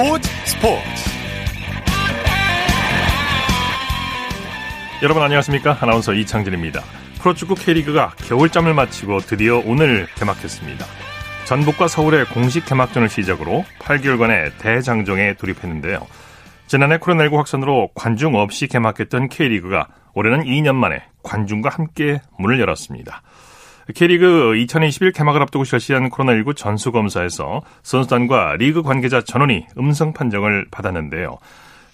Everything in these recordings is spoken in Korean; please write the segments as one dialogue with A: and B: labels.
A: 스포츠 스포츠. 여러분 안녕하십니까? 아나운서 이창진입니다. 프로축구 K리그가 겨울잠을 마치고 드디어 오늘 개막했습니다. 전북과 서울의 공식 개막전을 시작으로 8개월간의 대장정에 돌입했는데요. 지난해 코로나19 확산으로 관중 없이 개막했던 K리그가 올해는 2년 만에 관중과 함께 문을 열었습니다. K리그 2021 개막을 앞두고 실시한 코로나19 전수검사에서 선수단과 리그 관계자 전원이 음성 판정을 받았는데요.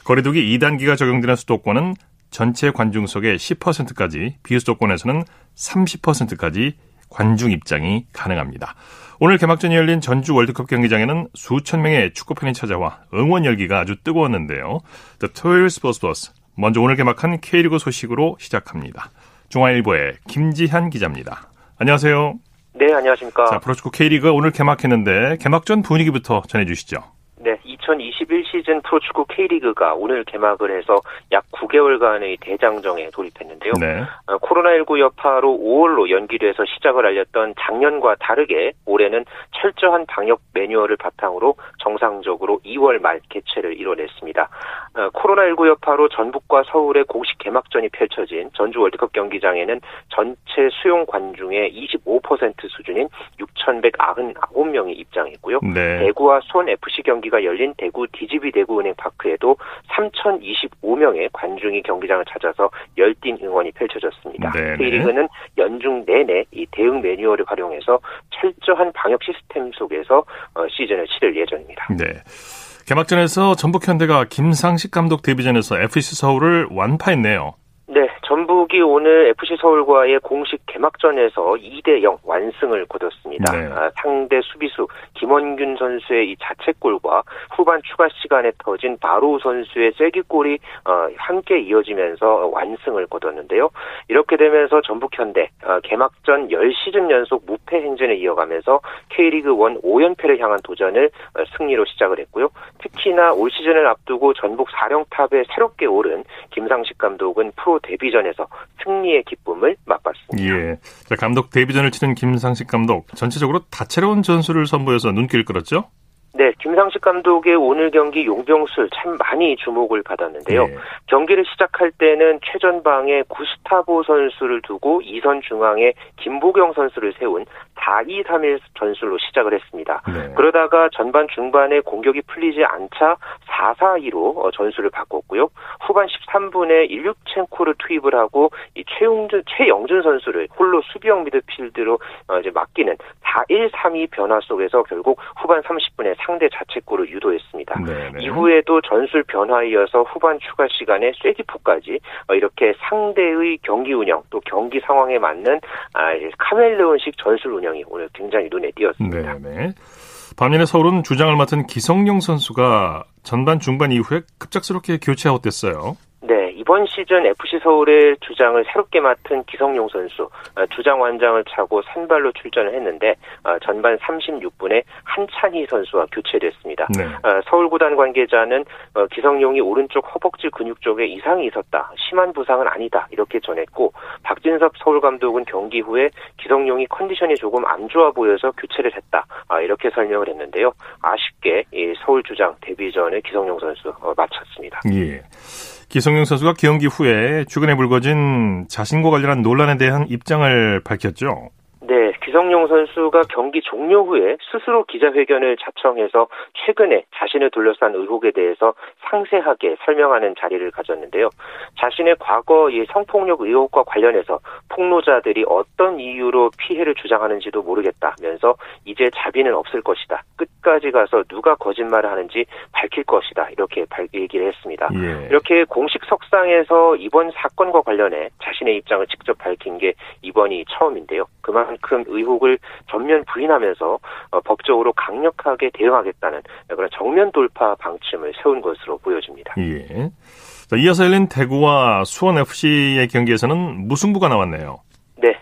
A: 거리두기 2단계가 적용되는 수도권은 전체 관중석의 10%까지, 비수도권에서는 30%까지 관중 입장이 가능합니다. 오늘 개막전이 열린 전주 월드컵 경기장에는 수천 명의 축구팬이 찾아와 응원 열기가 아주 뜨거웠는데요. The 토요일 스포츠 플러스. 먼저 오늘 개막한 K리그 소식으로 시작합니다. 중앙일보의 김지한 기자입니다. 안녕하세요.
B: 네, 안녕하십니까.
A: 자, 프로축구 K리그 오늘 개막했는데 개막전 분위기부터 전해주시죠.
B: 네, 2021 시즌 프로축구 K리그가 오늘 개막을 해서 약 9개월간의 대장정에 돌입했는데요. 네. 어, 코로나19 여파로 5월로 연기돼서 시작을 알렸던 작년과 다르게 올해는 철저한 방역 매뉴얼을 바탕으로 정상적으로 2월 말 개최를 이뤄냈습니다. 어, 코로나19 여파로 전북과 서울의 공식 개막전이 펼쳐진 전주 월드컵 경기장에는 전체 수용 관중의 25% 수준인 6,199명이 입장했고요. 네. 대구와 수원 FC 경기가 열린 대구 DGB 대구은행 파크에도 3,025명의 관중이 경기장을 찾아서 열띤 응원이 펼쳐졌습니다. 네. K리그는 연중 내내 이 대응 매뉴얼을 활용해서 철저한 방역 시스템 속에서 어, 시즌을 치를 예정입니다.
A: 네. 개막전에서 전북 현대가 김상식 감독 데뷔전에서 FC 서울을 완파했네요.
B: 네, 전북이 오늘 FC 서울과의 공식 개막전에서 2대 0 완승을 거뒀습니다. 네. 아, 상대 수비수 김원균 선수의 이 자책골과 후반 추가 시간에 터진 바로 선수의 쐐기골이 어, 함께 이어지면서 완승을 거뒀는데요. 이렇게 되면서 전북 현대 어, 개막전 10시즌 연속 무패 행진을 이어가면서 K리그 1 5연패를 향한 도전을 어, 승리로 시작을 했고요. 특히나 올 시즌을 앞두고 전북 4령탑에 새롭게 오른 김상식 감독은 프로 데뷔전에서 승리의 기쁨을 맛봤습니다.
A: 예. 자, 감독 데뷔전을 치른 김상식 감독 전체적으로 다채로운 전술을 선보여서 눈길을 끌었죠?
B: 네, 김상식 감독의 오늘 경기 용병술 참 많이 주목을 받았는데요. 네. 경기를 시작할 때는 최전방에 구스타보 선수를 두고 2선 중앙에 김보경 선수를 세운 4-2-3-1 전술로 시작을 했습니다. 네. 그러다가 전반 중반에 공격이 풀리지 않자 4-4-2로 어, 전술을 바꿨고요. 후반 13분에 일육첸코를 투입을 하고 이 최용준, 최영준 선수를 홀로 수비형 미드필드로 어, 이제 맡기는 4-1-3-2 변화 속에서 결국 후반 30분에 상대 자책골을 유도했습니다. 네 네. 이후에도 전술 변화에 이어서 후반 추가 시간에 쇠디포까지 어, 이렇게 상대의 경기 운영 또 경기 상황에 맞는 아, 카멜레온식 전술 운영 이 오늘 굉장히 눈에 띄었습니다. 네네.
A: 반면에 서울은 주장을 맡은 기성용 선수가 전반 중반 이후에 급작스럽게 교체 아웃됐어요.
B: 이번 시즌 FC 서울의 주장을 새롭게 맡은 기성용 선수 어, 주장 완장을 차고 선발로 출전을 했는데 어, 전반 36분에 한찬희 선수와 교체됐습니다. 네. 어, 서울 구단 관계자는 기성용이 오른쪽 허벅지 근육 쪽에 이상이 있었다. 심한 부상은 아니다. 이렇게 전했고 박진섭 서울 감독은 경기 후에 기성용이 컨디션이 조금 안 좋아 보여서 교체를 했다. 아, 이렇게 설명을 했는데요. 아쉽게 서울 주장 데뷔전에 기성용 선수 마쳤습니다.
A: 예. 기성용 선수가 경기 후에 최근에 불거진 자신과 관련한 논란에 대한 입장을 밝혔죠.
B: 네, 기성용 선수가 경기 종료 후에 스스로 기자회견을 자청해서 최근에 자신을 둘러싼 의혹에 대해서 상세하게 설명하는 자리를 가졌는데요. 자신의 과거 이 성폭력 의혹과 관련해서 폭로자들이 어떤 이유로 피해를 주장하는지도 모르겠다면서 이제 자비는 없을 것이다. 끝까지 가서 누가 거짓말을 하는지 밝힐 것이다. 이렇게 얘기를 했습니다. 예. 이렇게 공식 석상에서 이번 사건과 관련해 자신의 입장을 직접 밝힌 게 이번이 처음인데요. 그만큼 의혹을 전면 부인하면서 어, 법적으로 강력하게 대응하겠다는 그런 정면 돌파 방침을 세운 것으로 보여집니다.
A: 예. 자, 이어서 열린 대구와 수원 FC의 경기에서는 무승부가 나왔네요.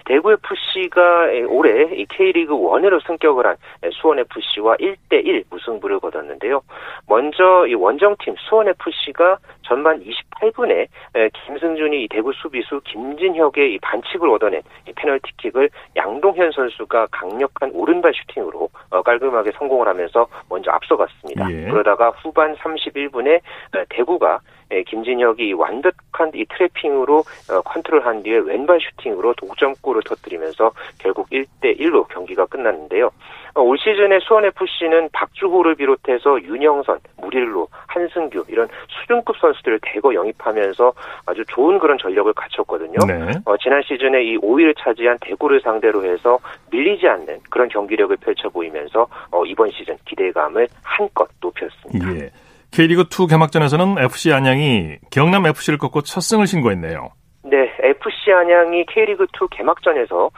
B: 네, 대구 FC FC가 올해 K리그 1으로 승격을 한 수원 FC와 1대1 무승부를 거뒀는데요. 먼저 이 원정팀 수원 FC가 전반 28분에 김승준이 대구 수비수 김진혁의 반칙을 얻어낸 페널티킥을 양동현 선수가 강력한 오른발 슈팅으로 어, 깔끔하게 성공을 하면서 먼저 앞서갔습니다. 예. 그러다가 후반 31분에 대구가 김진혁이 완벽한 이 트래핑으로 어, 컨트롤한 뒤에 왼발 슈팅으로 동점골을 터뜨리면서 결국 1대 1로 경기가 끝났는데요. 어, 올 시즌에 수원 FC는 박주호를 비롯해서 윤영선, 무릴로, 한승규 이런 수준급 선수들을 대거 영입하면서 아주 좋은 그런 전력을 갖췄거든요. 네. 어, 지난 시즌에 이 5위를 차지한 대구를 상대로 해서 밀리지 않는 그런 경기력을 펼쳐 보이면서 어, 이번 시즌 기대감을 한껏 높였습니다. 예.
A: K리그2 개막전에서는 FC 안양이 경남 FC를 꺾고 첫 승을 신고했네요.
B: 네, FC 안양이 K리그 2 개막전에서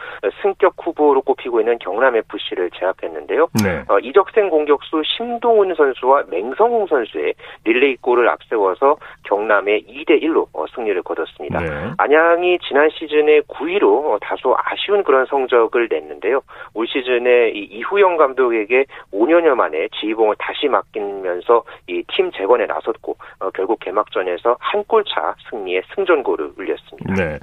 B: 승격 후보로 꼽히고 있는 경남 FC를 제압했는데요. 네. 어, 이적생 공격수 심동훈 선수와 맹성웅 선수의 릴레이 골을 앞세워서 경남의 2대 1로 어, 승리를 거뒀습니다. 네. 안양이 지난 시즌에 9위로 어, 다소 아쉬운 그런 성적을 냈는데요. 올 시즌에 이 이후영 감독에게 5년여 만에 지휘봉을 다시 맡기면서 이 팀 재건에 나섰고 어, 결국 개막전에서 한 골 차 승리의 승전골을 울렸습니다. 네.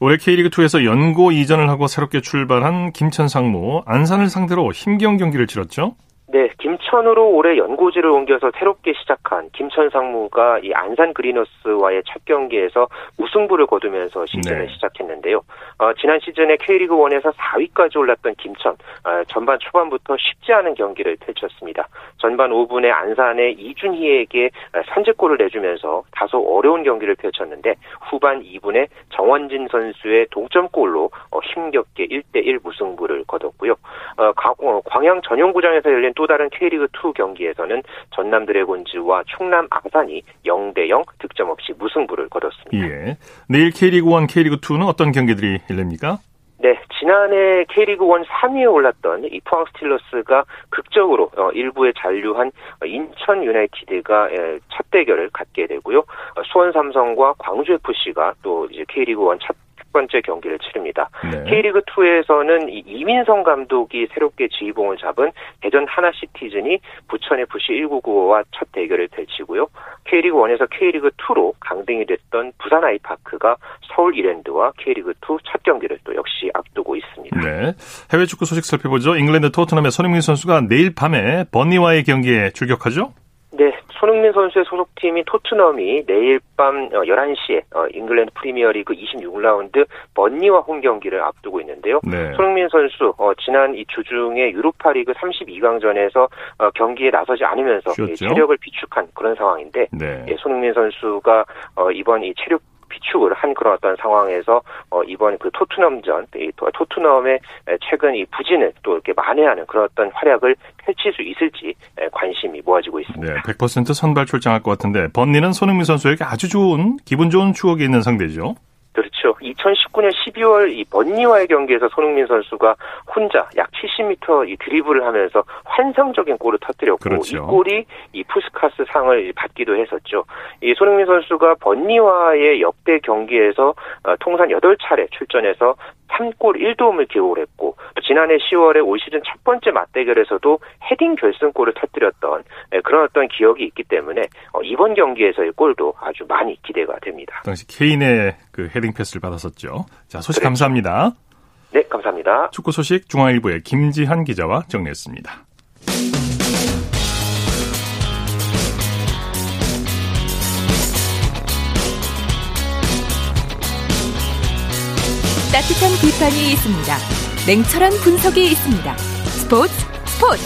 A: 올해 K리그2에서 연고 이전을 하고 새롭게 출발한 김천 상무, 안산을 상대로 힘겨운 경기를 치렀죠?
B: 네, 김천으로 올해 연고지를 옮겨서 새롭게 시작한 김천 상무가 이 안산 그리너스와의 첫 경기에서 우승부를 거두면서 시즌을 네. 시작했는데요. 어, 지난 시즌에 K리그 1에서 4위까지 올랐던 김천 어, 전반 초반부터 쉽지 않은 경기를 펼쳤습니다. 전반 5분에 안산의 이준희에게 선제골을 내주면서 다소 어려운 경기를 펼쳤는데 후반 2분에 정원진 선수의 동점골로 어, 힘겹게 1대1 무승부를 거뒀고요. 어, 어, 광양 전용구장에서 열린 또 다른 K리그2 경기에서는 전남 드래곤즈와 충남 아산이 0대 0 득점 없이 무승부를 거뒀습니다. 예.
A: 내일 K리그1, K리그2는 어떤 경기들이 열립니까?
B: 네, 지난해 K리그1 3위에 올랐던 이 포항 스틸러스가 극적으로 어, 일부에 잔류한 인천 유나이티드가 첫 대결을 갖게 되고요. 어, 수원 삼성과 광주 FC가 또 이제 K리그1 첫 번째 경기를 치릅니다. 네. K리그 2에서는 이민성 감독이 새롭게 지휘봉을 잡은 대전 하나시티즌이 부천 FC 1995와 첫 대결을 펼치고요. K리그 1에서 K리그 2로 강등이 됐던 부산 아이파크가 서울 이랜드와 K리그 2 첫 경기를 또 역시 앞두고 있습니다. 네.
A: 해외 축구 소식 살펴보죠. 잉글랜드 토트넘의 손흥민 선수가 내일 밤에 번리와의 경기에 출격하죠?
B: 네, 손흥민 선수의 소속팀인 토트넘이 내일 밤 11시에 어, 어, 잉글랜드 프리미어리그 26라운드 번리와 홈 경기를 앞두고 있는데요. 네. 손흥민 선수 어, 지난 이 주중에 유로파리그 32강전에서 경기에 나서지 않으면서 체력을 비축한 그런 상황인데 네. 예, 손흥민 선수가 이번 이 체력 비축을 한 그런 어떤 상황에서 어, 이번 그 토트넘전, 이 토트넘의 최근 이 부진을 또 이렇게 만회하는 그런 어떤 활약을 펼칠 수 있을지 관심이 모아지고 있습니다.
A: 네, 100% 선발 출장할 것 같은데 번니는 손흥민 선수에게 아주 좋은 기분 좋은 추억이 있는 상대죠.
B: 그렇죠. 2019년 12월 이 번니와의 경기에서 손흥민 선수가 혼자 약 70m 이 드리블을 하면서 환상적인 골을 터뜨렸고 그렇죠. 이 골이 이 푸스카스 상을 받기도 했었죠. 이 손흥민 선수가 번리와의 역대 경기에서 어, 통산 8차례 출전해서 3골 1도움을 기록을 했고 지난해 10월에 올 시즌 첫 번째 맞대결에서도 헤딩 결승골을 터뜨렸던 예, 그런 어떤 기억이 있기 때문에 어, 이번 경기에서의 골도 아주 많이 기대가 됩니다.
A: 당시 케인의 그 헤딩 패스를 받았었죠. 자 소식 그렇죠. 감사합니다.
B: 네 감사합니다.
A: 축구 소식 중앙일보의 김지한 기자와 정리했습니다.
C: 따뜻한 비판이 있습니다. 냉철한 분석이 있습니다. 스포츠 스포츠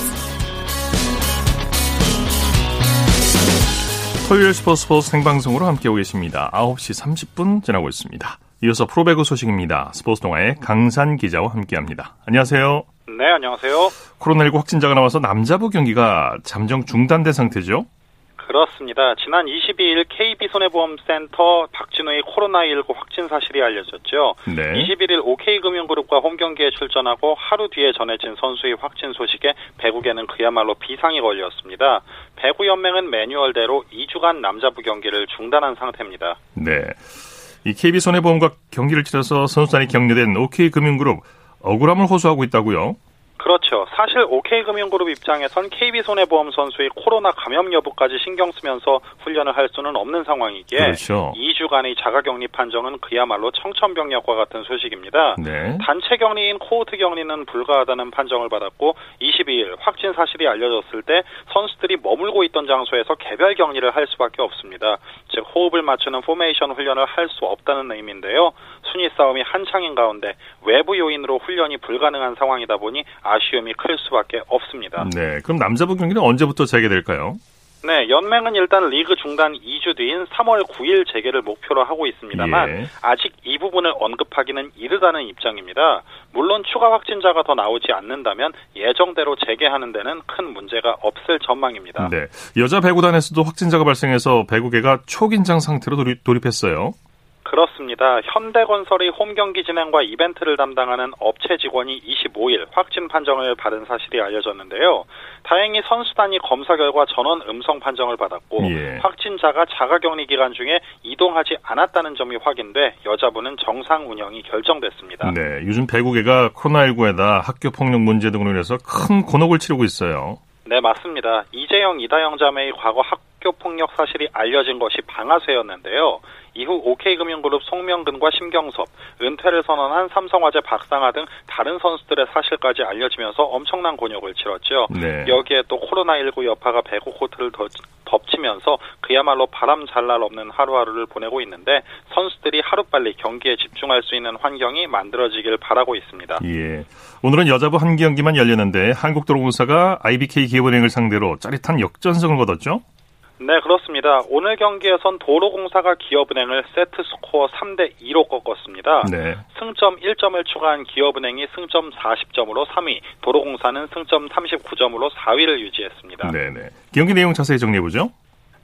A: 토요일 스포츠 스포츠 생방송으로 함께하고 계십니다. 9시 30분 지나고 있습니다. 이어서 프로배구 소식입니다. 스포츠 동아의 강산 기자와 함께합니다. 안녕하세요.
D: 네, 안녕하세요.
A: 코로나19 확진자가 나와서 남자부 경기가 잠정 중단된 상태죠?
D: 그렇습니다. 지난 22일 KB손해보험센터 박진우의 코로나19 확진 사실이 알려졌죠. 네. 21일 OK금융그룹과 홈경기에 출전하고 하루 뒤에 전해진 선수의 확진 소식에 배구계는 그야말로 비상이 걸렸습니다. 배구연맹은 매뉴얼대로 2주간 남자부 경기를 중단한 상태입니다.
A: 네. 이 KB손해보험과 경기를 치러서 선수단이 격려된 OK금융그룹 억울함을 호소하고 있다고요?
D: 그렇죠. 사실 OK금융그룹 입장에선 KB손해보험 선수의 코로나 감염 여부까지 신경 쓰면서 훈련을 할 수는 없는 상황이기에 그렇죠. 2주간의 자가격리 판정은 그야말로 청천벽력과 같은 소식입니다. 네. 단체 격리인 코호트 격리는 불가하다는 판정을 받았고 22일 확진 사실이 알려졌을 때 선수들이 머물고 있던 장소에서 개별 격리를 할 수밖에 없습니다. 즉 호흡을 맞추는 포메이션 훈련을 할 수 없다는 의미인데요. 순위 싸움이 한창인 가운데 외부 요인으로 훈련이 불가능한 상황이다 보니 아쉬움이 클 수밖에 없습니다.
A: 네, 그럼 남자부 경기는 언제부터 재개될까요?
D: 네, 연맹은 일단 리그 중단 2주 뒤인 3월 9일 재개를 목표로 하고 있습니다만 예. 아직 이 부분을 언급하기는 이르다는 입장입니다. 물론 추가 확진자가 더 나오지 않는다면 예정대로 재개하는 데는 큰 문제가 없을 전망입니다.
A: 네, 여자 배구단에서도 확진자가 발생해서 배구계가 초긴장 상태로 돌입, 했어요
D: 그렇습니다. 현대건설의 홈경기 진행과 이벤트를 담당하는 업체 직원이 25일 확진 판정을 받은 사실이 알려졌는데요. 다행히 선수단이 검사 결과 전원 음성 판정을 받았고 예. 확진자가 자가격리 기간 중에 이동하지 않았다는 점이 확인돼 여자부는 정상 운영이 결정됐습니다.
A: 네, 요즘 배구계가 코로나19에다 학교 폭력 문제 등으로 인해서 큰 곤혹을 치르고 있어요.
D: 네, 맞습니다. 이재영, 이다영 자매의 과거 학교 폭력 사실이 알려진 것이 방아쇠였는데요. 이후 OK금융그룹 송명근과 심경섭, 은퇴를 선언한 삼성화재 박상하 등 다른 선수들의 사실까지 알려지면서 엄청난 곤욕을 치렀죠. 네. 여기에 또 코로나19 여파가 배구 코트를 덮치면서 그야말로 바람 잘 날 없는 하루하루를 보내고 있는데 선수들이 하루빨리 경기에 집중할 수 있는 환경이 만들어지길 바라고 있습니다.
A: 예. 오늘은 여자부 한 경기만 열렸는데 한국도로공사가 IBK 기업은행을 상대로 짜릿한 역전승을 거뒀죠?
D: 네, 그렇습니다. 오늘 경기에선 도로공사가 기업은행을 세트 스코어 3대 2로 꺾었습니다. 네. 승점 1점을 추가한 기업은행이 승점 40점으로 3위, 도로공사는 승점 39점으로 4위를 유지했습니다.
A: 네, 네. 경기 내용 자세히 정리해 보죠.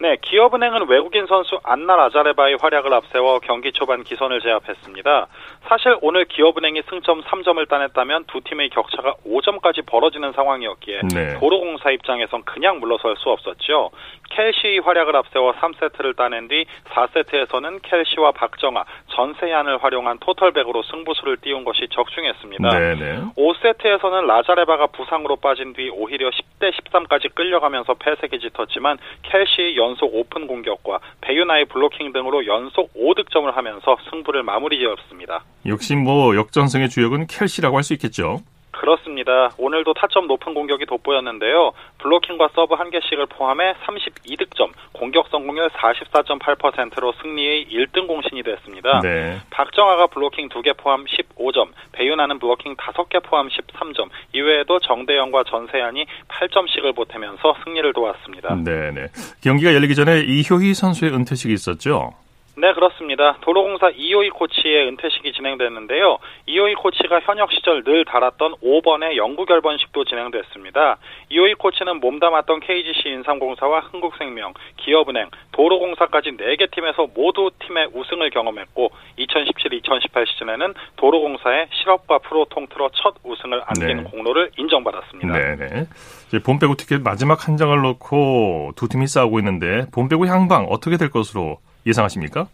D: 네, 기업은행은 외국인 선수 안나 라자레바의 활약을 앞세워 경기 초반 기선을 제압했습니다. 사실 오늘 기업은행이 승점 3점을 따냈다면 두 팀의 격차가 5점까지 벌어지는 상황이었기에 네. 도로공사 입장에선 그냥 물러설 수 없었죠. 켈시의 활약을 앞세워 3세트를 따낸 뒤 4세트에서는 켈시와 박정아, 전새얀을 활용한 토털 배구로 승부수를 띄운 것이 적중했습니다. 네네. 5세트에서는 라자레바가 부상으로 빠진 뒤 오히려 10대 13까지 끌려가면서 패색이 짙었지만 켈시의 연속 오픈 공격과 배유나의 블로킹 등으로 연속 5득점을 하면서 승부를 마무리 지었습니다.
A: 역시 뭐 역전승의 주역은 켈시라고 할 수 있겠죠.
D: 그렇습니다. 오늘도 타점 높은 공격이 돋보였는데요. 블로킹과 서브 한 개씩을 포함해 32득점, 공격 성공률 44.8%로 승리의 1등 공신이 됐습니다. 네. 박정아가 블로킹 2개 포함 15점, 배유나는 블로킹 5개 포함 13점, 이외에도 정대영과 전새얀이 8점씩을 보태면서 승리를 도왔습니다.
A: 네, 네. 경기가 열리기 전에 이효희 선수의 은퇴식이 있었죠?
D: 네, 그렇습니다. 도로공사 이호희 코치의 은퇴식이 진행됐는데요. 이호희 코치가 현역 시절 늘 달았던 5번의 영구 결번식도 진행됐습니다. 이호희 코치는 몸담았던 KGC 인삼공사와 흥국생명, 기업은행, 도로공사까지 4개 팀에서 모두 팀의 우승을 경험했고 2017-2018 시즌에는 도로공사의 실업과 프로 통틀어 첫 우승을 안긴 네. 공로를 인정받았습니다.
A: 네, 네. 본배구 티켓 마지막 한 장을 놓고 두 팀이 싸우고 있는데 본배구 향방 어떻게 될 것으로 예상하십니까?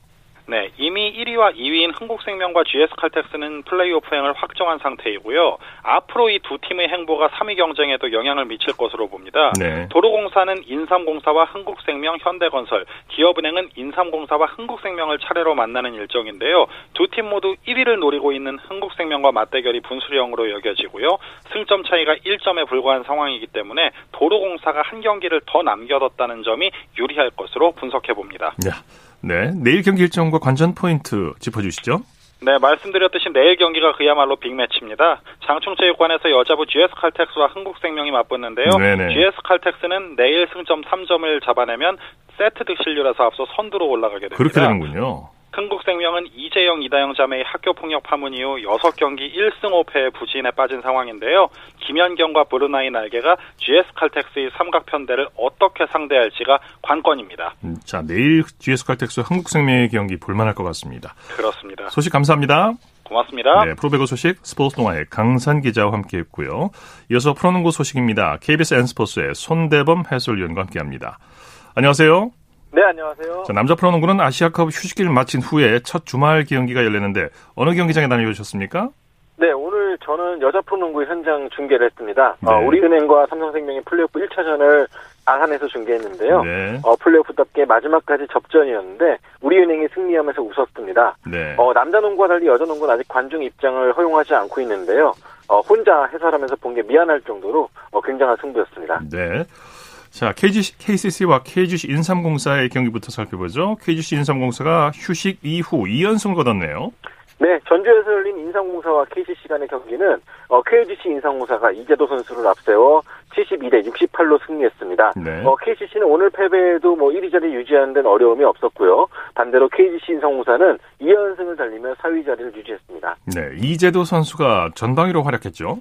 D: 네, 이미 1위와 2위인 흥국생명과 GS칼텍스는 플레이오프행을 확정한 상태이고요. 앞으로 이 두 팀의 행보가 3위 경쟁에도 영향을 미칠 것으로 봅니다. 네. 도로공사는 인삼공사와 흥국생명, 현대건설, 기업은행은 인삼공사와 흥국생명을 차례로 만나는 일정인데요. 두 팀 모두 1위를 노리고 있는 흥국생명과 맞대결이 분수령으로 여겨지고요. 승점 차이가 1점에 불과한 상황이기 때문에 도로공사가 한 경기를 더 남겨뒀다는 점이 유리할 것으로 분석해 봅니다.
A: 네. 네, 내일 경기 일정과 관전 포인트 짚어주시죠.
D: 네, 말씀드렸듯이 내일 경기가 그야말로 빅매치입니다. 장충체육관에서 여자부 GS칼텍스와 흥국생명이 맞붙는데요. 네네. GS칼텍스는 내일 승점 3점을 잡아내면 세트 득실률에서 앞서 선두로 올라가게 됩니다.
A: 그렇게 되는군요.
D: 흥국생명은 이재영, 이다영 자매의 학교폭력 파문 이후 6경기 1승 5패의 부진에 빠진 상황인데요. 김현경과 브루나이 날개가 GS칼텍스의 삼각편대를 어떻게 상대할지가 관건입니다.
A: 음, 자, 내일 GS칼텍스 흥국생명의 경기 볼만할 것 같습니다.
D: 그렇습니다.
A: 소식 감사합니다.
D: 고맙습니다.
A: 네, 프로배구 소식 스포츠 동아의 강산 기자와 함께했고요. 이어서 프로농구 소식입니다. KBS N스포츠의 손대범 해설위원과 함께합니다. 안녕하세요.
E: 네, 안녕하세요.
A: 자, 남자 프로농구는 아시아컵 휴식기를 마친 후에 첫 주말 경기가 열렸는데 어느 경기장에 다녀오셨습니까?
E: 네, 오늘 저는 여자 프로농구 현장 중계를 했습니다. 네. 어, 우리은행과 삼성생명의 플레이오프 1차전을 아산에서 중계했는데요. 네. 어, 플레이오프답게 마지막까지 접전이었는데 우리은행이 승리하면서 웃었습니다. 네. 어, 남자 농구와 달리 여자 농구는 아직 관중 입장을 허용하지 않고 있는데요. 어, 혼자 해설하면서 본 게 미안할 정도로 어, 굉장한 승부였습니다.
A: 네. 자, KGC, KCC와 KGC 인삼공사의 경기부터 살펴보죠. KGC 인삼공사가 휴식 이후 2연승을 거뒀네요.
E: 네, 전주에서 열린 인삼공사와 KCC 간의 경기는 어, KGC 인삼공사가 이재도 선수를 앞세워 72대 68로 승리했습니다. 네. 어, KCC는 오늘 패배에도 뭐 1위 자리 유지하는 데는 어려움이 없었고요. 반대로 KGC 인삼공사는 2연승을 달리며 4위 자리를 유지했습니다.
A: 네, 이재도 선수가 전방위로 활약했죠.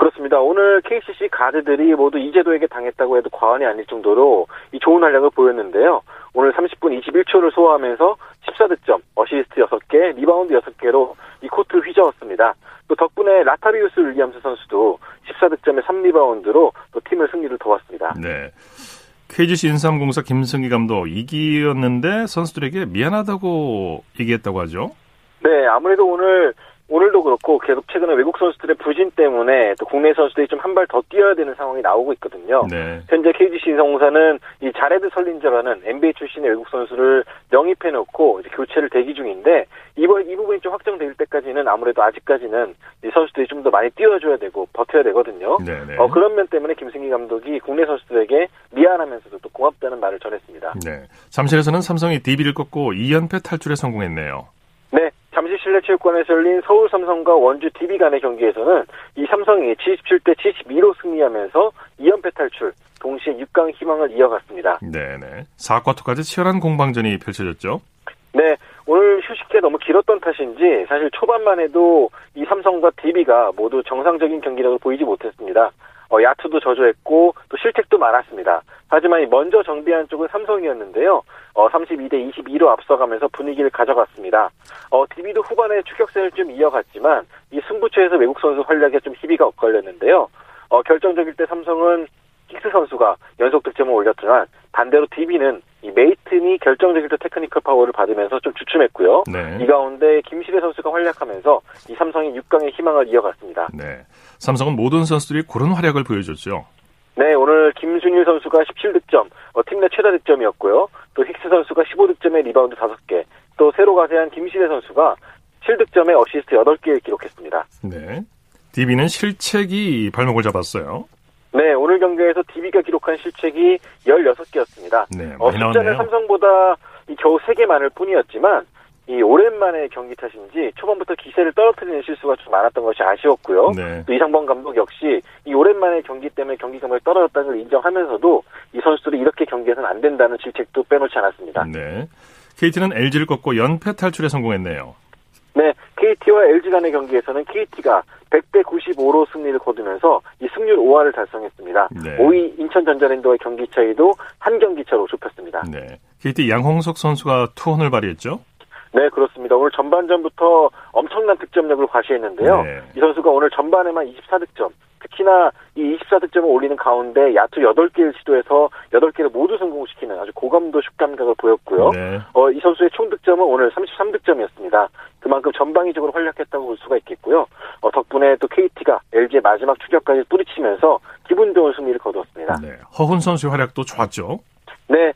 E: 그렇습니다. 오늘 KCC 가드들이 모두 이재도에게 당했다고 해도 과언이 아닐 정도로 이 좋은 활약을 보였는데요. 오늘 30분 21초를 소화하면서 14득점, 어시스트 6개, 리바운드 6개로 이 코트를 휘저었습니다. 또 덕분에 라타리우스 윌리엄스 선수도 14득점에 3리바운드로 또 팀을 승리를 도왔습니다.
A: 네. KGC 인삼공사 김승기 감독 이기였는데 선수들에게 미안하다고 얘기했다고 하죠?
E: 네, 아무래도 오늘 오늘도 그렇고 계속 최근에 외국 선수들의 부진 때문에 또 국내 선수들이 좀 한 발 더 뛰어야 되는 상황이 나오고 있거든요. 네. 현재 KGC 인성공사는 이 자레드 설린저라는 NBA 출신의 외국 선수를 영입해 놓고 이제 교체를 대기 중인데 이번 이 부분이 좀 확정될 때까지는 아무래도 아직까지는 이 선수들이 좀 더 많이 뛰어줘야 되고 버텨야 되거든요. 네네. 네. 어, 그런 면 때문에 김승기 감독이 국내 선수들에게 미안하면서도 또 고맙다는 말을 전했습니다.
A: 네. 잠실에서는 삼성이 DB를 꺾고 2연패 탈출에 성공했네요.
E: 네. 잠시 실내 체육관에서 열린 서울 삼성과 원주 DB 간의 경기에서는 이 삼성이 77대 72로 승리하면서 2연패 탈출, 동시에 6강 희망을 이어갔습니다.
A: 네네. 4쿼터까지 치열한 공방전이 펼쳐졌죠?
E: 네. 오늘 휴식기가 너무 길었던 탓인지 사실 초반만 해도 이 삼성과 DB가 모두 정상적인 경기력을 보이지 못했습니다. 어, 야투도 저조했고 또 실책도 많았습니다. 하지만 먼저 정비한 쪽은 삼성이었는데요. 어, 32대 22로 앞서가면서 분위기를 가져갔습니다. 어, DB도 후반에 추격세를 좀 이어갔지만 이 승부처에서 외국 선수 활약에 좀 희비가 엇걸렸는데요. 어, 결정적일 때 삼성은 힉스 선수가 연속 득점을 올렸지만 반대로 DB는 이 메이튼이 결정적일 때 테크니컬 파울을 받으면서 좀 주춤했고요. 네. 이 가운데 김시래 선수가 활약하면서 이 삼성이 6강의 희망을 이어갔습니다.
A: 네. 삼성은 모든 선수들이 그런 활약을 보여줬죠.
E: 네, 오늘 김준일 선수가 17득점, 어, 팀 내 최다 득점이었고요. 또 힉스 선수가 15득점에 리바운드 5개, 또 새로 가세한 김시래 선수가 7득점에 어시스트 8개를 기록했습니다.
A: 네. DB는 실책이 발목을 잡았어요.
E: 네, 오늘 경기에서 DB가 기록한 실책이 16개였습니다. 네, 어, 숫자는 삼성보다 겨우 3개 많을 뿐이었지만 이 오랜만에 경기 탓인지 초반부터 기세를 떨어뜨리는 실수가 좀 많았던 것이 아쉬웠고요. 네. 또 이상범 감독 역시 이 오랜만에 경기 때문에 경기감을 떨어졌다는 걸 인정하면서도 이 선수들이 이렇게 경기해서는 안 된다는 질책도 빼놓지 않았습니다.
A: 네. KT는 LG를 꺾고 연패 탈출에 성공했네요.
E: 네, KT와 LG 간의 경기에서는 KT가 100대 95로 승리를 거두면서 이 승률 5할을 달성했습니다. 네. 5위 인천전자랜드와의 경기 차이도 한 경기 차로 좁혔습니다.
A: 네. KT 양홍석 선수가 투혼을 발휘했죠?
E: 네, 그렇습니다. 오늘 전반전부터 엄청난 득점력을 과시했는데요. 네. 이 선수가 오늘 전반에만 24득점, 특히나 이 24득점을 올리는 가운데 야투 8개를 시도해서 8개를 모두 성공시키는 아주 고감도 슛 감각을 보였고요. 네. 어, 이 선수의 총 득점은 오늘 33득점이었습니다. 그만큼 전방위적으로 활약했다고 볼 수가 있겠고요. 어, 덕분에 또 KT가 LG의 마지막 추격까지 뿌리치면서 기분 좋은 승리를 거두었습니다. 네.
A: 허훈 선수의 활약도 좋았죠.
E: 네,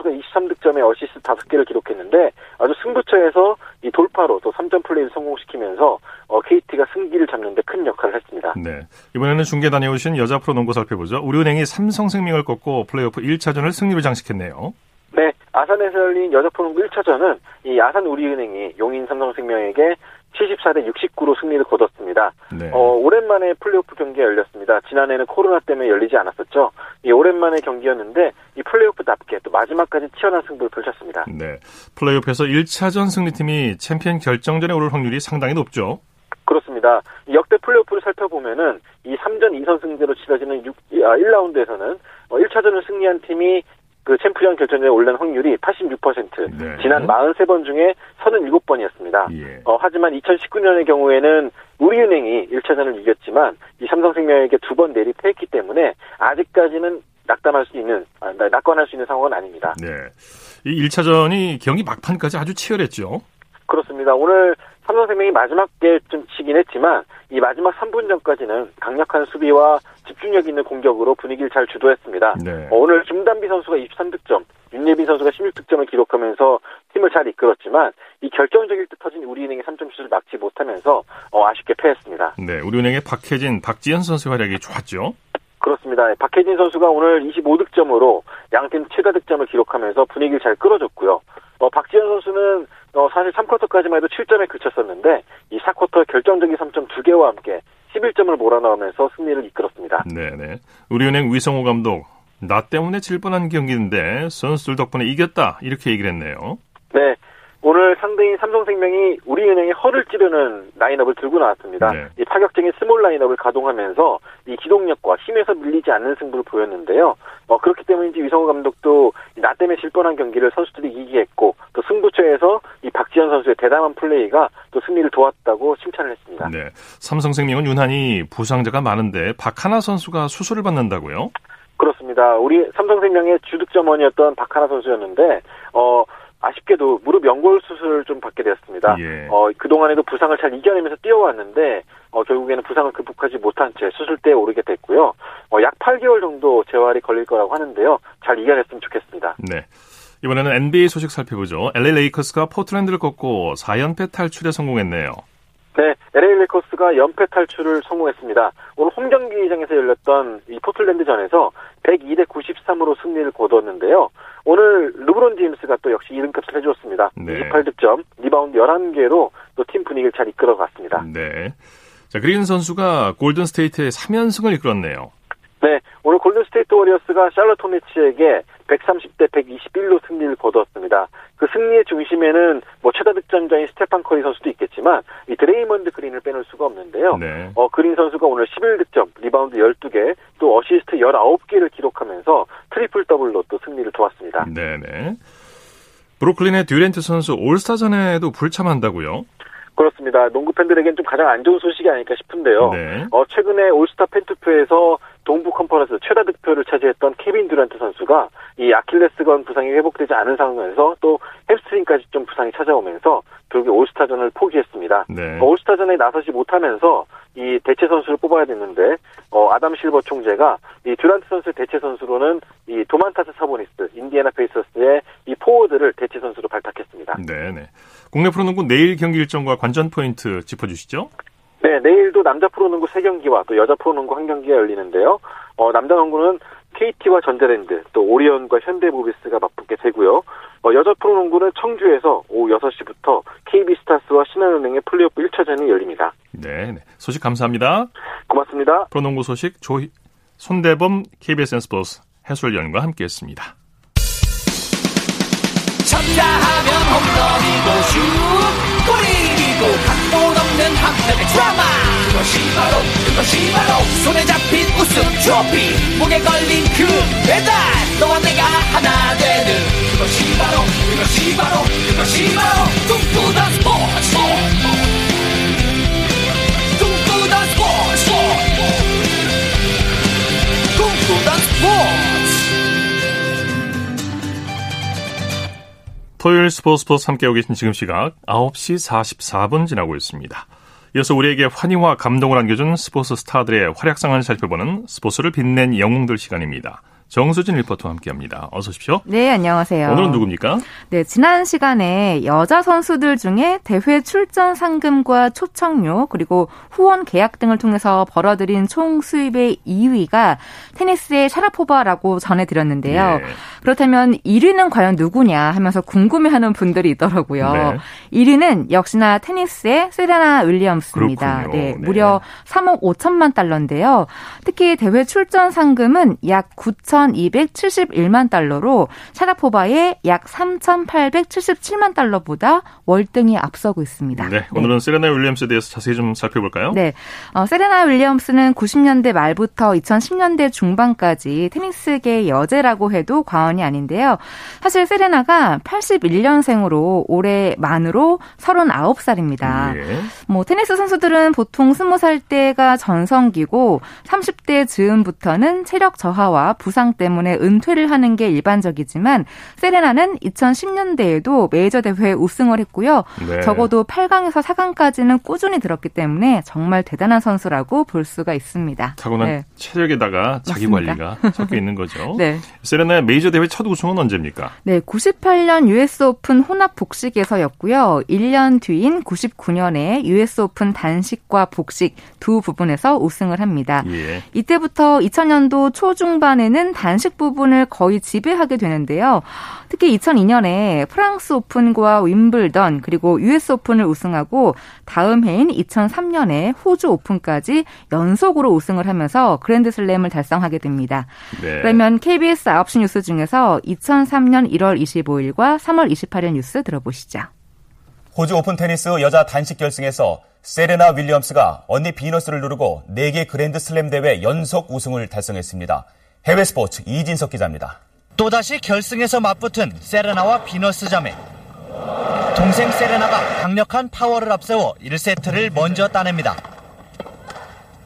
E: 선수가 23득점에 어시스트 5개를 기록했는데 아주 승부처에서 이 돌파로 또 3점 플레이를 성공시키면서 어, KT가 승기를 잡는 데 큰 역할을 했습니다.
A: 네. 이번에는 중계 다녀오신 여자 프로 농구 살펴보죠. 우리은행이 삼성생명을 꺾고 플레이오프 1차전을 승리로 장식했네요.
E: 네. 아산에서 열린 여자 프로농구 1차전은 이 아산 우리은행이 용인 삼성생명에게 74대 69로 승리를 거뒀습니다. 네. 어, 오랜만에 플레이오프 경기가 열렸습니다. 지난해는 코로나 때문에 열리지 않았었죠. 이 오랜만에 경기였는데 이 플레이오프답게 또 마지막까지 치열한 승부를 펼쳤습니다.
A: 네. 플레이오프에서 1차전 승리팀이 챔피언 결정전에 오를 확률이 상당히 높죠.
E: 그렇습니다. 역대 플레이오프를 살펴보면은 이 3전 2선승제로 치러지는 6, 아, 1라운드에서는 1차전을 어, 승리한 팀이 그 챔피언 결정전에 올른 확률이 86%. 네. 지난 43번 중에 37번이었습니다. 예. 어, 하지만 2019년의 경우에는 우리은행이 1차전을 이겼지만 이 삼성생명에게 두 번 내리패했기 때문에 아직까지는 낙담할 수 있는 아, 낙관할 수 있는 상황은 아닙니다.
A: 네. 이 1차전이 경기 막판까지 아주 치열했죠.
E: 그렇습니다. 오늘 삼성생명이 마지막 게좀 치긴 했지만 이 마지막 3분 전까지는 강력한 수비와 집중력 있는 공격으로 분위기를 잘 주도했습니다. 네. 어, 오늘 김단비 선수가 23득점, 윤예빈 선수가 16득점을 기록하면서 팀을 잘 이끌었지만 이 결정적일 듯 터진 우리은행의 3점 슛을 막지 못하면서 어, 아쉽게 패했습니다.
A: 네, 우리은행의 박혜진, 박지현 선수의 활약이 좋았죠.
E: 그렇습니다. 박혜진 선수가 오늘 25득점으로 양팀 최다 득점을 기록하면서 분위기를 잘 끌어줬고요. 어, 박지현 선수는 어, 사실 3쿼터까지만 해도 7점에 그쳤었는데 이 4쿼터 결정적인 3점 2개와 함께 11점을 몰아넣으면서 승리를 이끌었습니다.
A: 네네. 우리은행 위성우 감독 나 때문에 질 뻔한 경기인데 선수들 덕분에 이겼다 이렇게 얘기를 했네요.
E: 네. 오늘 상대인 삼성생명이 우리은행의 허를 찌르는 라인업을 들고 나왔습니다. 네. 이 파격적인 스몰 라인업을 가동하면서 이 기동력과 힘에서 밀리지 않는 승부를 보였는데요. 어, 그렇기 때문인지 위성우 감독도 나 때문에 질 뻔한 경기를 선수들이 이기게 했고 또 승부처에서 이 박지현 선수의 대담한 플레이가 또 승리를 도왔다고 칭찬을 했습니다.
A: 네. 삼성생명은 유난히 부상자가 많은데 박하나 선수가 수술을 받는다고요?
E: 그렇습니다. 우리 삼성생명의 주득점원이었던 박하나 선수였는데 어 아쉽게도 무릎 연골 수술을 좀 받게 되었습니다. 예. 어, 그동안에도 부상을 잘 이겨내면서 뛰어왔는데, 어, 결국에는 부상을 극복하지 못한 채 수술대에 오르게 됐고요. 어, 약 8개월 정도 재활이 걸릴 거라고 하는데요. 잘 이겨냈으면 좋겠습니다.
A: 네. 이번에는 NBA 소식 살펴보죠. LA 레이커스가 포트랜드를 꺾고 4연패 탈출에 성공했네요.
E: 네, LA 레이커스가 연패 탈출을 성공했습니다. 오늘 홈 경기장에서 열렸던 이 포틀랜드전에서 102대 93으로 승리를 거뒀는데요. 오늘 르브론 제임스가 또 역시 이름값을 해줬습니다. 네. 28득점, 리바운드 11개로 또 팀 분위기를 잘 이끌어갔습니다.
A: 네. 자, 그린 선수가 골든 스테이트의 3연승을 이끌었네요.
E: 네, 오늘 골든 스테이트 워리어스가 샬럿 호네츠에게 130대 121로 승리를 거두었습니다. 그 승리의 중심에는 뭐 최다 득점자인 스테판 커리 선수도 있겠지만 이 드레이먼드 그린을 빼놓을 수가 없는데요. 네. 어, 그린 선수가 오늘 11득점, 리바운드 12개, 또 어시스트 19개를 기록하면서 트리플 더블로 또 승리를 도왔습니다.
A: 네 네. 브루클린의 듀란트 선수 올스타전에도 불참한다고요?
E: 그렇습니다. 농구 팬들에겐 좀 가장 안 좋은 소식이 아닐까 싶은데요. 네. 어, 최근에 올스타 팬투표에서 동부 컨퍼런스 최다 득표를 차지했던 케빈 듀란트 선수가 이 아킬레스건 부상이 회복되지 않은 상황에서 또 햄스트링까지 좀 부상이 찾아오면서 결국 올스타전을 포기했습니다. 네. 어, 올스타전에 나서지 못하면서 이 대체 선수를 뽑아야 됐는데 어, 아담 실버 총재가 이 듀란트 선수의 대체 선수로는 이 도만타스 사보니스 인디애나 페이서스의 이 포워드를 대체 선수로 발탁했습니다.
A: 네, 네. 국내 프로농구 내일 경기 일정과 관전 포인트 짚어주시죠.
E: 네, 내일도 남자 프로농구 3경기와 또 여자 프로농구 1경기가 열리는데요. 어, 남자 농구는 KT와 전자랜드, 또 오리온과 현대모비스가 맞붙게 되고요. 어, 여자 프로농구는 청주에서 오후 6시부터 KB스타스와 신한은행의 플레이오프 1차전이 열립니다.
A: 네, 네. 소식 감사합니다.
E: 고맙습니다.
A: 프로농구 소식 조 손대범 KBS 스포츠 해설위원과 함께했습니다. 쳤다 하면 홈런이고 슛 골이고 각본 없는 한편의 드라마. 그것이 바로 그것이 바로 손에 잡힌 우승 트로피. 목에 걸린 그 배달 너와 내가 하나 되는. 그것이 바로 그것이 바로 그것이 바로 꿈꾸던 스포츠. 꿈꾸던 스포츠. 꿈꾸던 스포츠. 토요일 스포츠 스포츠 함께하고 계신 지금 시각 9시 44분 지나고 있습니다. 이어서 우리에게 환희와 감동을 안겨준 스포츠 스타들의 활약상을 살펴보는 스포츠를 빛낸 영웅들 시간입니다. 정수진 리포터와 함께합니다. 어서 오십시오.
F: 네, 안녕하세요.
A: 오늘은 누굽니까?
F: 네, 지난 시간에 여자 선수들 중에 대회 출전 상금과 초청료 그리고 후원 계약 등을 통해서 벌어들인 총 수입의 2위가 테니스의 샤라포바라고 전해드렸는데요. 네. 그렇다면 1위는 과연 누구냐 하면서 궁금해하는 분들이 있더라고요. 네. 1위는 역시나 테니스의 세레나 윌리엄스입니다. 네, 네, 무려 3억 5천만 달러인데요. 특히 대회 출전 상금은 약 9,271만 달러로 샤라포바의 약 3,877만 달러보다 월등히 앞서고 있습니다.
A: 네, 오늘은 네. 세레나 윌리엄스에 대해서 자세히 좀 살펴볼까요?
F: 네, 어, 세레나 윌리엄스는 90년대 말부터 2010년대 중반까지 테니스계 여제라고 해도 과언 전이 아닌데요. 사실 세레나가 81년생으로 올해 만으로 39살입니다. 예. 뭐 테니스 선수들은 보통 20살 때가 전성기고 30대 즈음부터는 체력 저하와 부상 부상 때문에 은퇴를 하는 게 일반적이지만 세레나는 2010년대에도 메이저 대회 우승을 했고요. 네. 적어도 8강에서 4강까지는 꾸준히 들었기 때문에 정말 대단한 선수라고 볼 수가 있습니다.
A: 타고난 네. 체력에다가 자기 맞습니다. 관리가 섞여 있는 거죠. 네. 세레나의 메이저 대회 첫 우승은 언제입니까?
F: 네, 98년 US 오픈 혼합 복식에서였고요. 1년 뒤인 99년에 US 오픈 단식과 복식 두 부분에서 우승을 합니다. 예. 이때부터 2000년도 초중반에는 단식 부분을 거의 지배하게 되는데요. 특히 2002년에 프랑스 오픈과 윔블던 그리고 US 오픈을 우승하고 다음 해인 2003년에 호주 오픈까지 연속으로 우승을 하면서 그랜드슬램을 달성하게 됩니다. 네. 그러면 KBS 9시 뉴스 중에서 2003년 1월 25일과 3월 28일 뉴스 들어보시죠.
G: 호주 오픈 테니스 여자 단식 결승에서 세레나 윌리엄스가 언니 비너스를 누르고 4개 그랜드 슬램 대회 연속 우승을 달성했습니다. 해외 스포츠 이진석 기자입니다.
H: 또다시 결승에서 맞붙은 세레나와 비너스 자매. 동생 세레나가 강력한 파워를 앞세워 1세트를 먼저 따냅니다.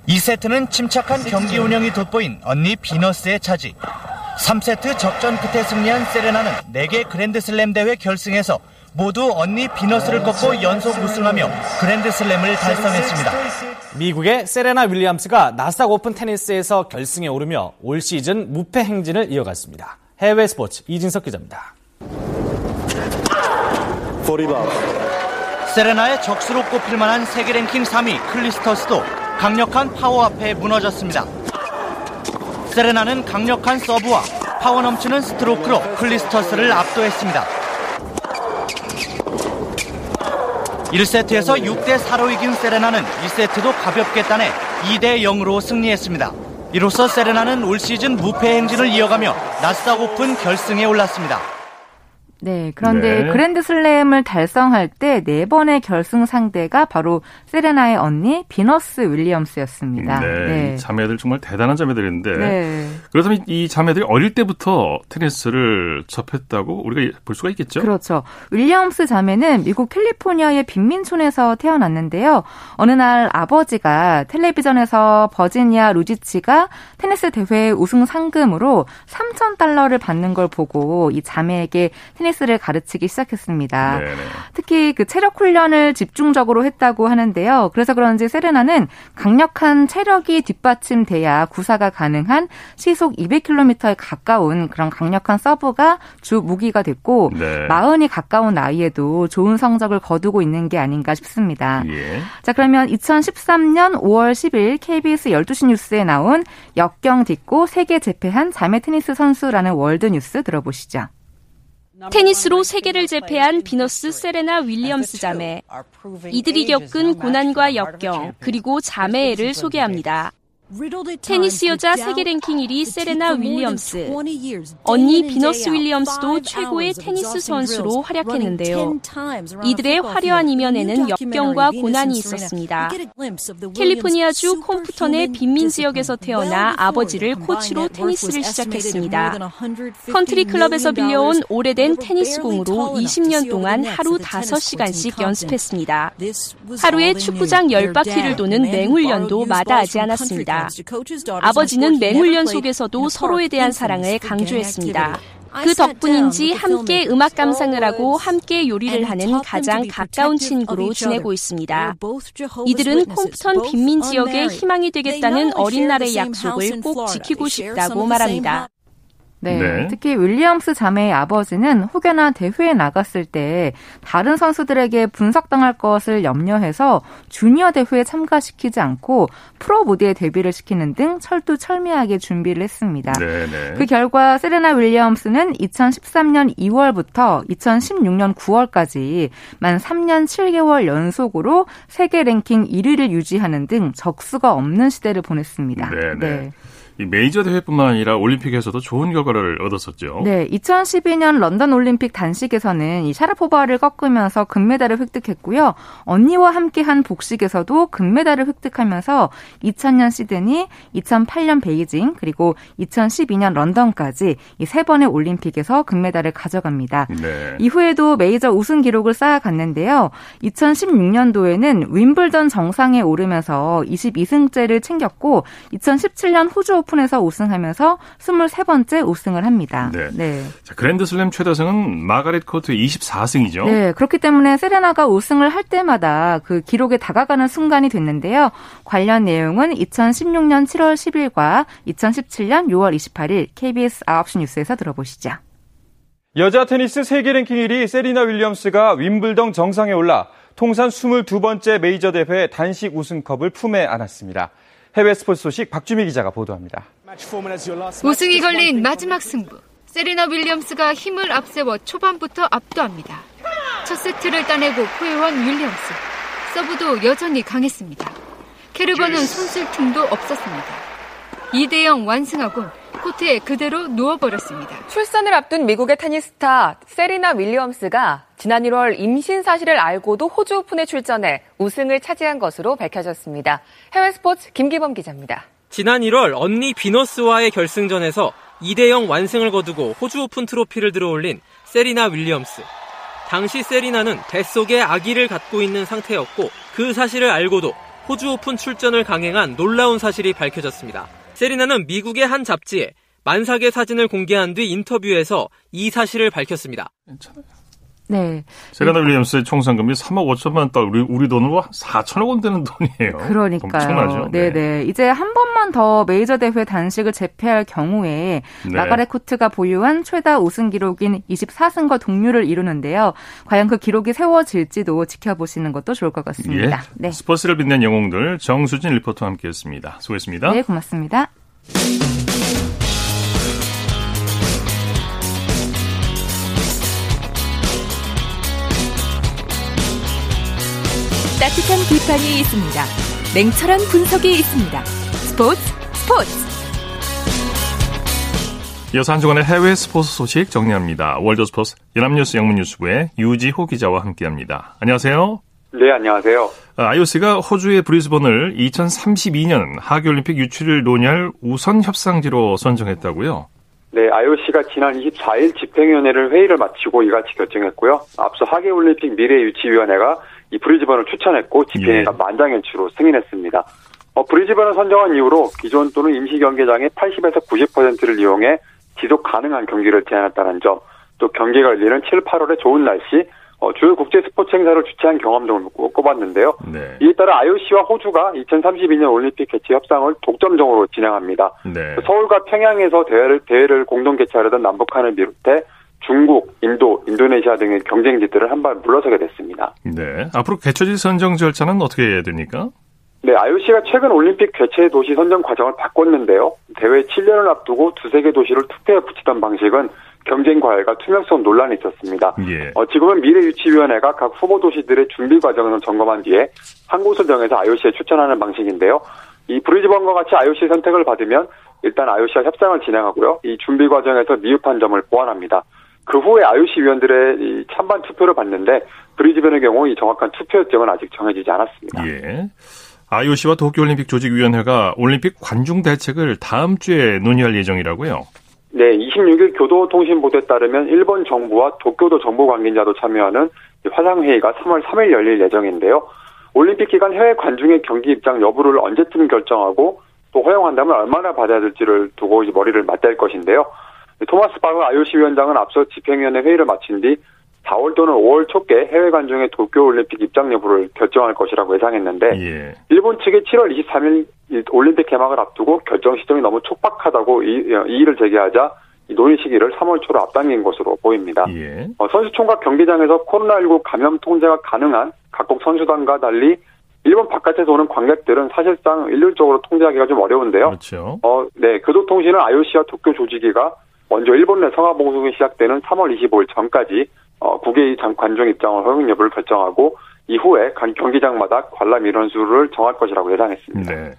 H: 2세트는 침착한 경기 운영이 돋보인 언니 비너스의 차지. 3세트 접전 끝에 승리한 세레나는 4개 그랜드슬램 대회 결승에서 모두 언니 비너스를 꺾고 연속 우승하며 그랜드슬램을 달성했습니다.
I: 미국의 세레나 윌리엄스가 나스닥 오픈 테니스에서 결승에 오르며 올 시즌 무패 행진을 이어갔습니다. 해외 스포츠 이진석 기자입니다.
H: 세레나의 적수로 꼽힐 만한 세계 랭킹 3위 클리스터스도 강력한 파워 앞에 무너졌습니다. 세레나는 강력한 서브와 파워 넘치는 스트로크로 클리스터스를 압도했습니다. 1세트에서 6대 4로 이긴 세레나는 2세트도 가볍게 따내 2대 0으로 승리했습니다. 이로써 세레나는 올 시즌 무패 행진을 이어가며 오픈 결승에 올랐습니다.
F: 네, 그런데 네. 그랜드슬램을 달성할 때 네 번의 결승 상대가 바로 세레나의 언니 비너스 윌리엄스였습니다.
A: 네, 네. 자매들 정말 대단한 자매들인데 네. 그렇다면 이 자매들이 어릴 때부터 테니스를 접했다고 우리가 볼 수가 있겠죠?
F: 그렇죠. 윌리엄스 자매는 미국 캘리포니아의 빈민촌에서 태어났는데요. 어느 날 아버지가 텔레비전에서 버지니아 루지치가 테니스 대회 우승 상금으로 3천 달러를 받는 걸 보고 이 자매에게 테니스 테니스를 가르치기 시작했습니다. 네네. 특히 그 체력 훈련을 집중적으로 했다고 하는데요. 그래서 그런지 세레나는 강력한 체력이 뒷받침돼야 구사가 가능한 시속 200km에 가까운 그런 강력한 서브가 주 무기가 됐고 네. 마흔이 가까운 나이에도 좋은 성적을 거두고 있는 게 아닌가 싶습니다. 예. 자 그러면 2013년 5월 10일 KBS 12시 뉴스에 나온 역경 딛고 세계 제패한 자매 테니스 선수라는 월드 뉴스 들어보시죠.
J: 테니스로 세계를 제패한 비너스 세레나 윌리엄스 자매. 이들이 겪은 고난과 역경, 그리고 자매애를 소개합니다. 테니스 여자 세계 랭킹 1위 세레나 윌리엄스, 언니 비너스 윌리엄스도 최고의 테니스 선수로 활약했는데요. 이들의 화려한 이면에는 역경과 고난이 있었습니다. 캘리포니아주 콤프턴의 빈민 지역에서 태어나 아버지를 코치로 테니스를 시작했습니다. 컨트리 클럽에서 빌려온 오래된 테니스 공으로 20년 동안 하루 5시간씩 연습했습니다. 하루에 축구장 10바퀴를 도는 맹훈련도 마다하지 않았습니다. 아버지는 맹훈련 속에서도 서로에 대한 사랑을 강조했습니다. 그 덕분인지 함께 음악 감상을 하고 함께 요리를 하는 가장 가까운 친구로 지내고 있습니다. 이들은 콤프턴 빈민 지역의 희망이 되겠다는 어린 날의 약속을 꼭 지키고 싶다고 말합니다.
F: 네, 네. 특히 윌리엄스 자매의 아버지는 혹여나 대회에 나갔을 때 다른 선수들에게 분석당할 것을 염려해서 주니어 대회에 참가시키지 않고 프로 무대에 데뷔를 시키는 등 철두철미하게 준비를 했습니다. 네, 네. 그 결과 세레나 윌리엄스는 2013년 2월부터 2016년 9월까지 만 3년 7개월 연속으로 세계 랭킹 1위를 유지하는 등 적수가 없는 시대를 보냈습니다. 네. 네. 네.
A: 이 메이저 대회뿐만 아니라 올림픽에서도 좋은 결과를 얻었었죠.
F: 네, 2012년 런던 올림픽 단식에서는 이 샤라포바를 꺾으면서 금메달을 획득했고요. 언니와 함께한 복식에서도 금메달을 획득하면서 2000년 시드니, 2008년 베이징, 그리고 2012년 런던까지 이 세 번의 올림픽에서 금메달을 가져갑니다. 네. 이후에도 메이저 우승 기록을 쌓아갔는데요. 2016년도에는 윈블던 정상에 오르면서 22승째를 챙겼고 2017년 호주 오픈에서 우승하면서 23번째 우승을 합니다. 네. 네.
A: 자, 그랜드슬램 최다승은 마가렛 코트 24승이죠.
F: 네. 그렇기 때문에 세레나가 우승을 할 때마다 그 기록에 다가가는 순간이 됐는데요. 관련 내용은 2016년 7월 10일과 2017년 6월 28일 KBS 9시 뉴스에서 들어보시죠.
K: 여자 테니스 세계 랭킹 1위 세리나 윌리엄스가 윈블던 정상에 올라 통산 22번째 메이저 대회 단식 우승컵을 품에 안았습니다. 해외 스포츠 소식 박주미 기자가 보도합니다.
L: 우승이 걸린 마지막 승부. 세리나 윌리엄스가 힘을 앞세워 초반부터 압도합니다. 첫 세트를 따내고 포효한 윌리엄스. 서브도 여전히 강했습니다. 캐르버는 손쓸 틈도 없었습니다. 2대0 완승하고 코트에 그대로 누워버렸습니다.
M: 출산을 앞둔 미국의 테니스타 세리나 윌리엄스가 지난 1월 임신 사실을 알고도 호주 오픈에 출전해 우승을 차지한 것으로 밝혀졌습니다. 해외 스포츠 김기범 기자입니다.
N: 지난 1월 언니 비너스와의 결승전에서 2대0 완승을 거두고 호주 오픈 트로피를 들어올린 세리나 윌리엄스. 당시 세리나는 뱃속에 아기를 갖고 있는 상태였고 그 사실을 알고도 호주 오픈 출전을 강행한 놀라운 사실이 밝혀졌습니다. 세리나는 미국의 한 잡지에 만삭의 사진을 공개한 뒤 인터뷰에서 이 사실을 밝혔습니다. 괜찮아요.
A: 네. 세레나 윌리엄스의 총상금이 3억 5천만 달, 우리, 우리 돈으로 4천억 원 되는 돈이에요.
F: 그러니까요. 엄청나죠. 네네. 네. 이제 한 번만 더 메이저 대회 단식을 재패할 경우에 네. 마가렛 코트가 보유한 최다 우승 기록인 24승과 동률을 이루는데요. 과연 그 기록이 세워질지도 지켜보시는 것도 좋을 것 같습니다.
A: 예. 네. 스포츠를 빛낸 영웅들 정수진 리포터와 함께했습니다. 수고했습니다.
F: 네, 고맙습니다.
C: 따뜻한 비판이 있습니다. 냉철한 분석이 있습니다. 스포츠 스포츠
A: 이어서 한 주간의 해외 스포츠 소식 정리합니다. 월드스포츠 연합뉴스 영문뉴스부의 유지호 기자와 함께합니다. 안녕하세요.
O: 네, 안녕하세요.
A: IOC가 호주의 브리즈번을 2032년 하계올림픽 유치를 논의할 우선 협상지로 선정했다고요?
O: 네, IOC가 지난 24일 집행위원회를 회의를 마치고 이같이 결정했고요. 앞서 하계올림픽 미래유치위원회가 이 브리즈번을 추천했고 집행위가 예. 만장일치로 승인했습니다. 어, 브리즈번을 선정한 이후로 기존 또는 임시 경기장의 80에서 90%를 이용해 지속 가능한 경기를 제안했다는 점, 또 경기가 열리는 7, 8월의 좋은 날씨, 어, 주요 국제 스포츠 행사를 주최한 경험 등을 꼽았는데요. 네. 이에 따라 IOC와 호주가 2032년 올림픽 개최 협상을 독점적으로 진행합니다. 네. 서울과 평양에서 대회를, 대회를 공동 개최하려던 남북한을 비롯해 중국, 인도, 인도네시아 등의 경쟁지들을 한발 물러서게 됐습니다.
A: 네. 앞으로 개최지 선정 절차는 어떻게 해야 됩니까?
O: 네, IOC가 최근 올림픽 개최 도시 선정 과정을 바꿨는데요. 대회 7년을 앞두고 두세 개 도시를 투표에 붙이던 방식은 경쟁 과열과 투명성 논란이 있었습니다. 예. 어, 지금은 미래유치위원회가 각 후보 도시들의 준비 과정을 점검한 뒤에 한 곳을 정해서 IOC에 추천하는 방식인데요. 이 브리즈번과 같이 IOC 선택을 받으면 일단 IOC와 협상을 진행하고요. 이 준비 과정에서 미흡한 점을 보완합니다. 그 후에 IOC 위원들의 이 찬반 투표를 받는데 브리즈번의 경우 이 정확한 투표 일정은 아직 정해지지 않았습니다.
A: 예. IOC와 도쿄올림픽 조직위원회가 올림픽 관중 대책을 다음 주에 논의할 예정이라고요.
O: 네, 26일 교도통신보도에 따르면 일본 정부와 도쿄도 정부 관계자도 참여하는 화상회의가 3월 3일 열릴 예정인데요. 올림픽 기간 해외 관중의 경기 입장 여부를 언제쯤 결정하고 또 허용한다면 얼마나 받아야 될지를 두고 머리를 맞댈 것인데요. 토마스 바흐 IOC 위원장은 앞서 집행위원회 회의를 마친 뒤 4월 또는 5월 초께 해외 관중의 도쿄올림픽 입장 여부를 결정할 것이라고 예상했는데 예. 일본 측이 7월 23일 올림픽 개막을 앞두고 결정 시점이 너무 촉박하다고 이의를 제기하자 논의 시기를 3월 초로 앞당긴 것으로 보입니다. 예. 어, 선수촌과 경기장에서 코로나19 감염 통제가 가능한 각국 선수단과 달리 일본 바깥에서 오는 관객들은 사실상 일률적으로 통제하기가 좀 어려운데요.
A: 그렇죠.
O: 어, 네, 교도통신은 IOC와 도쿄 조직위가 먼저 일본 내 성화 봉송이 시작되는 3월 25일 전까지 어, 국외 관중 입장을 허용 여부를 결정하고 이후에 간 경기장마다 관람 인원수를 정할 것이라고 예상했습니다. 네.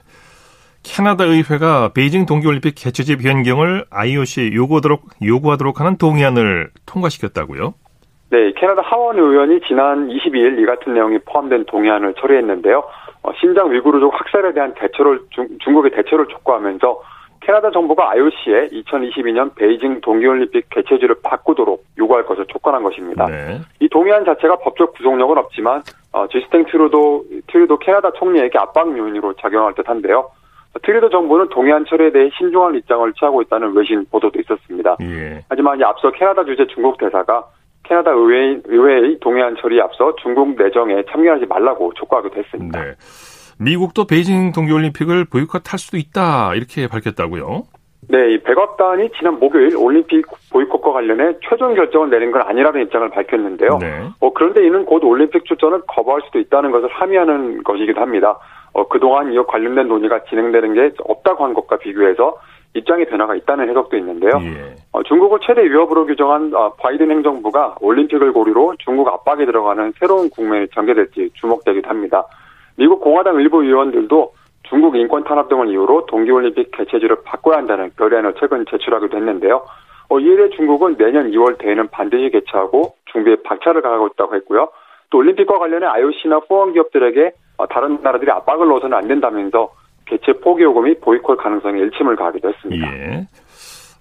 A: 캐나다 의회가 베이징 동계올림픽 개최지 변경을 IOC에 요구하도록, 요구하도록 하는 동의안을 통과시켰다고요?
O: 네, 캐나다 하원 의원이 지난 22일 이 같은 내용이 포함된 동의안을 처리했는데요. 어, 신장 위구르족 학살에 대한 대처를 중, 중국의 대처를 촉구하면서 캐나다 정부가 IOC에 2022년 베이징 동계올림픽 개최지를 바꾸도록 요구할 것을 촉구한 것입니다. 네. 이 동의안 자체가 법적 구속력은 없지만 어, 쥐스탱 트루도 트루도 캐나다 총리에게 압박 요인으로 작용할 듯한데요. 트뤼도 정부는 동의안 처리에 대해 신중한 입장을 취하고 있다는 외신 보도도 있었습니다. 예. 하지만 앞서 캐나다 주재 중국 대사가 캐나다 의회, 의회의 동해안 처리에 앞서 중국 내정에 참여하지 말라고 촉구하기도 했습니다. 네.
A: 미국도 베이징 동계올림픽을 보이콧할 수도 있다 이렇게 밝혔다고요?
O: 네, 이 백악관이 지난 목요일 올림픽 보이콧과 관련해 최종 결정을 내린 건 아니라는 입장을 밝혔는데요. 네. 어, 그런데 이는 곧 올림픽 출전을 거부할 수도 있다는 것을 함의하는 것이기도 합니다. 어, 그동안 이와 관련된 논의가 진행되는 게 없다고 한 것과 비교해서 입장의 변화가 있다는 해석도 있는데요. 예. 어, 중국을 최대 위협으로 규정한 어, 바이든 행정부가 올림픽을 고리로 중국 압박에 들어가는 새로운 국면이 전개될지 주목되기도 합니다. 미국 공화당 일부 의원들도 중국 인권 탄압 등을 이유로 동계올림픽 개최지를 바꿔야 한다는 결의안을 최근 제출하기도 했는데요. 어, 이에 대해 중국은 내년 2월 대회는 반드시 개최하고 준비에 박차를 가하고 있다고 했고요. 또 올림픽과 관련해 IOC나 후원 기업들에게 어, 다른 나라들이 압박을 넣어서는 안 된다면서 개최 포기 요금이 보이콧 가능성에 일침을 가하기도 했습니다. 예.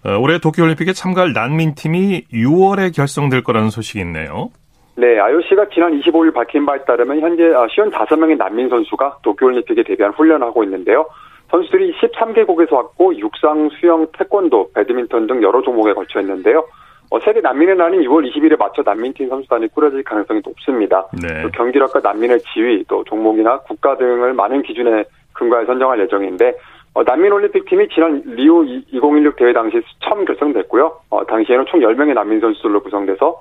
A: 어, 올해 도쿄올림픽에 참가할 난민팀이 6월에 결성될 거라는 소식이 있네요.
O: 네, IOC가 지난 25일 밝힌 바에 따르면 현재 55명의 아, 난민 선수가 도쿄올림픽에 대비한 훈련을 하고 있는데요. 선수들이 13개국에서 왔고 육상, 수영, 태권도, 배드민턴 등 여러 종목에 걸쳐 있는데요. 어, 세계 난민의 날인 6월 20일에 맞춰 난민팀 선수단이 꾸려질 가능성이 높습니다. 네. 경기력과 난민의 지위, 또 종목이나 국가 등을 많은 기준에 근거해 선정할 예정인데 어, 난민올림픽팀이 지난 리우 2016 대회 당시 처음 결성됐고요. 어, 당시에는 총 10명의 난민 선수들로 구성돼서